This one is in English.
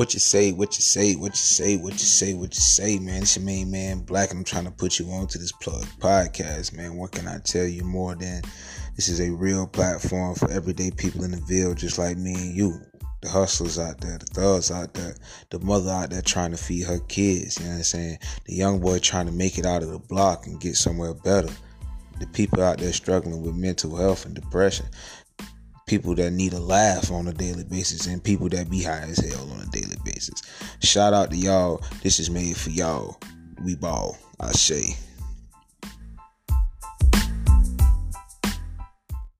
What you say, what you say, what you say, what you say, what you say, man. It's your main man, Black, and I'm trying to put you on to this plug podcast, man. What can I tell you more than this is a real platform for everyday people in the Ville, just like me and you. The hustlers out there, the thugs out there, the mother out there trying to feed her kids, you know what I'm saying? The young boy trying to make it out of the block and get somewhere better. The people out there struggling with mental health and depression people that need a laugh on a daily basis and people that be high as hell on a daily basis. Shout out to y'all. This is made for y'all. We ball. I say.